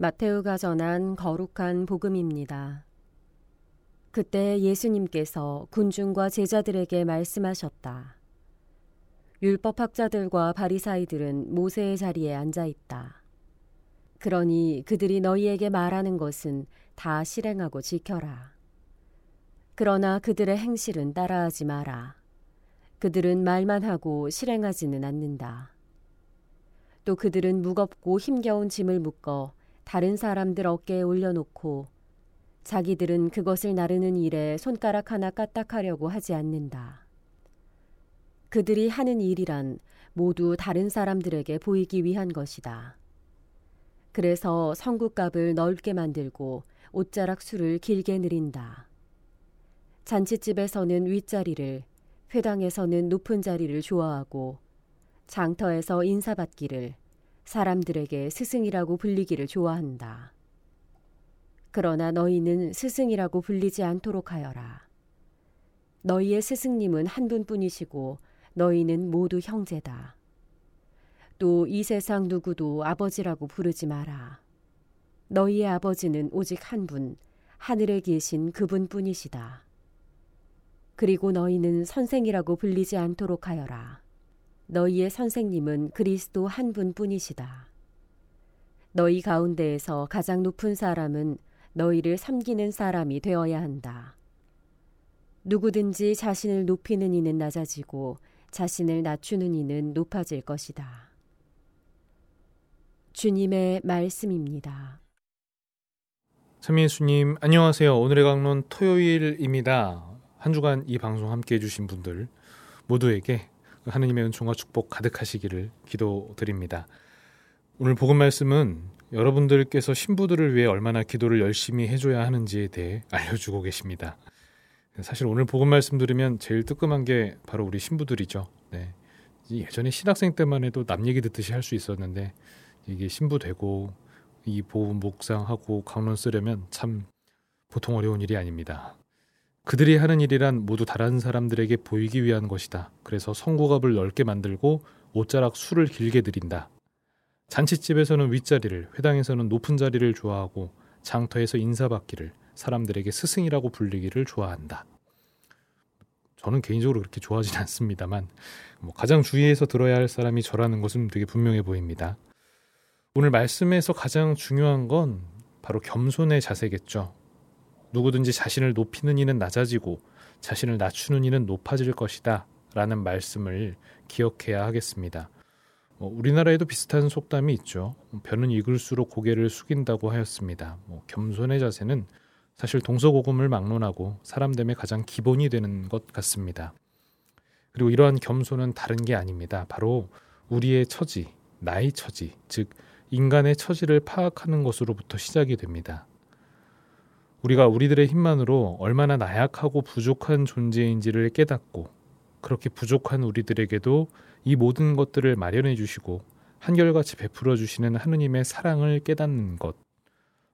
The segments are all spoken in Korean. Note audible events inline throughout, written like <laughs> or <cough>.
마테오가 전한 거룩한 복음입니다. 그때 예수님께서 군중과 제자들에게 말씀하셨다. 율법학자들과 바리사이들은 모세의 자리에 앉아 있다. 그러니 그들이 너희에게 말하는 것은 다 실행하고 지켜라. 그러나 그들의 행실은 따라하지 마라. 그들은 말만 하고 실행하지는 않는다. 또 그들은 무겁고 힘겨운 짐을 묶어 다른 사람들 어깨에 올려놓고 자기들은 그것을 나르는 일에 손가락 하나 까딱하려고 하지 않는다. 그들이 하는 일이란 모두 다른 사람들에게 보이기 위한 것이다. 그래서 성국갑을 넓게 만들고 옷자락 수를 길게 늘린다. 잔치집에서는 윗자리를, 회당에서는 높은 자리를 좋아하고 장터에서 인사받기를, 사람들에게 스승이라고 불리기를 좋아한다. 그러나 너희는 스승이라고 불리지 않도록 하여라. 너희의 스승님은 한 분뿐이시고 너희는 모두 형제다. 또 이 세상 누구도 아버지라고 부르지 마라. 너희의 아버지는 오직 한 분, 하늘에 계신 그분뿐이시다. 그리고 너희는 선생이라고 불리지 않도록 하여라. 너희의 선생님은 그리스도 한 분뿐이시다. 너희 가운데에서 가장 높은 사람은 너희를 섬기는 사람이 되어야 한다. 누구든지 자신을 높이는 이는 낮아지고 자신을 낮추는 이는 높아질 것이다. 주님의 말씀입니다. 참예수님 안녕하세요. 오늘의 강론 토요일입니다. 한 주간 이 방송 함께 해주신 분들 모두에게 하느님의 은총과 축복 가득하시기를 기도드립니다. 오늘 복음 말씀은 여러분들께서 신부들을 위해 얼마나 기도를 열심히 해줘야 하는지에 대해 알려주고 계십니다. 사실 오늘 복음 말씀 들으면 제일 뜨끔한 게 바로 우리 신부들이죠. 네. 예전에 신학생 때만 해도 남 얘기 듣듯이 할 수 있었는데 이게 신부 되고 이 보험 묵상하고 강론 쓰려면 참 보통 어려운 일이 아닙니다. 그들이 하는 일이란 모두 다른 사람들에게 보이기 위한 것이다. 그래서 성고갑을 넓게 만들고 옷자락 술을 길게 드린다. 잔치집에서는 윗자리를, 회당에서는 높은 자리를 좋아하고 장터에서 인사받기를, 사람들에게 스승이라고 불리기를 좋아한다. 저는 개인적으로 그렇게 좋아하진 <laughs> 않습니다만 뭐 가장 주의해서 들어야 할 사람이 저라는 것은 되게 분명해 보입니다. 오늘 말씀에서 가장 중요한 건 바로 겸손의 자세겠죠. 누구든지 자신을 높이는 이는 낮아지고 자신을 낮추는 이는 높아질 것이다. 라는 말씀을 기억해야 하겠습니다. 뭐 우리나라에도 비슷한 속담이 있죠. 변은 익을수록 고개를 숙인다고 하였습니다. 뭐 겸손의 자세는 사실 동서고금을 막론하고 사람됨의 가장 기본이 되는 것 같습니다. 그리고 이러한 겸손은 다른 게 아닙니다. 바로 우리의 처지, 나의 처지, 즉 인간의 처지를 파악하는 것으로부터 시작이 됩니다. 우리가 우리들의 힘만으로 얼마나 나약하고 부족한 존재인지를 깨닫고 그렇게 부족한 우리들에게도 이 모든 것들을 마련해 주시고 한결같이 베풀어 주시는 하느님의 사랑을 깨닫는 것.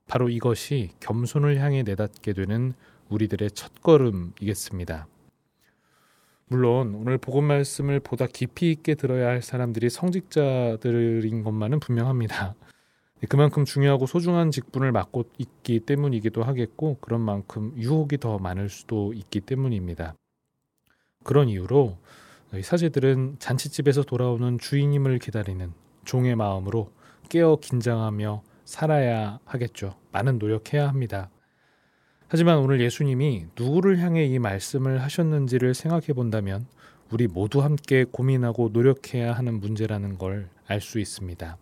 바로 이것이 겸손을 향해 내닫게 되는 우리들의 첫걸음이겠습니다. 물론 오늘 복음 말씀을 보다 깊이 있게 들어야 할 사람들이 성직자들인 것만은 분명합니다. 그만큼 중요하고 소중한 직분을 맡고 있기 때문이기도 하겠고 그런 만큼 유혹이 더 많을 수도 있기 때문입니다. 그런 이유로 사제들은 잔치집에서 돌아오는 주인님을 기다리는 종의 마음으로 깨어 긴장하며 살아야 하겠죠. 많은 노력해야 합니다. 하지만 오늘 예수님이 누구를 향해 이 말씀을 하셨는지를 생각해 본다면 우리 모두 함께 고민하고 노력해야 하는 문제라는 걸 알 수 있습니다.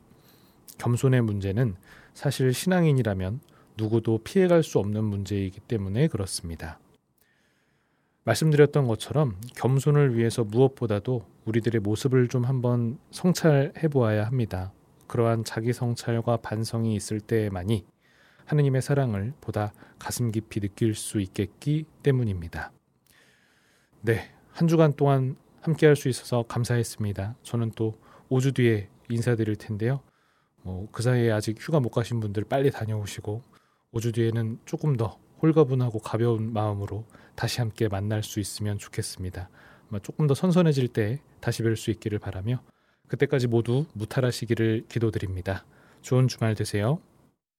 겸손의 문제는 사실 신앙인이라면 누구도 피해갈 수 없는 문제이기 때문에 그렇습니다. 말씀드렸던 것처럼 겸손을 위해서 무엇보다도 우리들의 모습을 좀 한번 성찰해 보아야 합니다. 그러한 자기 성찰과 반성이 있을 때만이 하느님의 사랑을 보다 가슴 깊이 느낄 수 있겠기 때문입니다. 네, 한 주간 동안 함께 할 수 있어서 감사했습니다. 저는 또 5주 뒤에 인사드릴 텐데요. 뭐, 그 사이에 아직 휴가 못 가신 분들 빨리 다녀오시고 5주 뒤에는 조금 더 홀가분하고 가벼운 마음으로 다시 함께 만날 수 있으면 좋겠습니다. 조금 더 선선해질 때 다시 뵐 수 있기를 바라며 그때까지 모두 무탈하시기를 기도드립니다. 좋은 주말 되세요.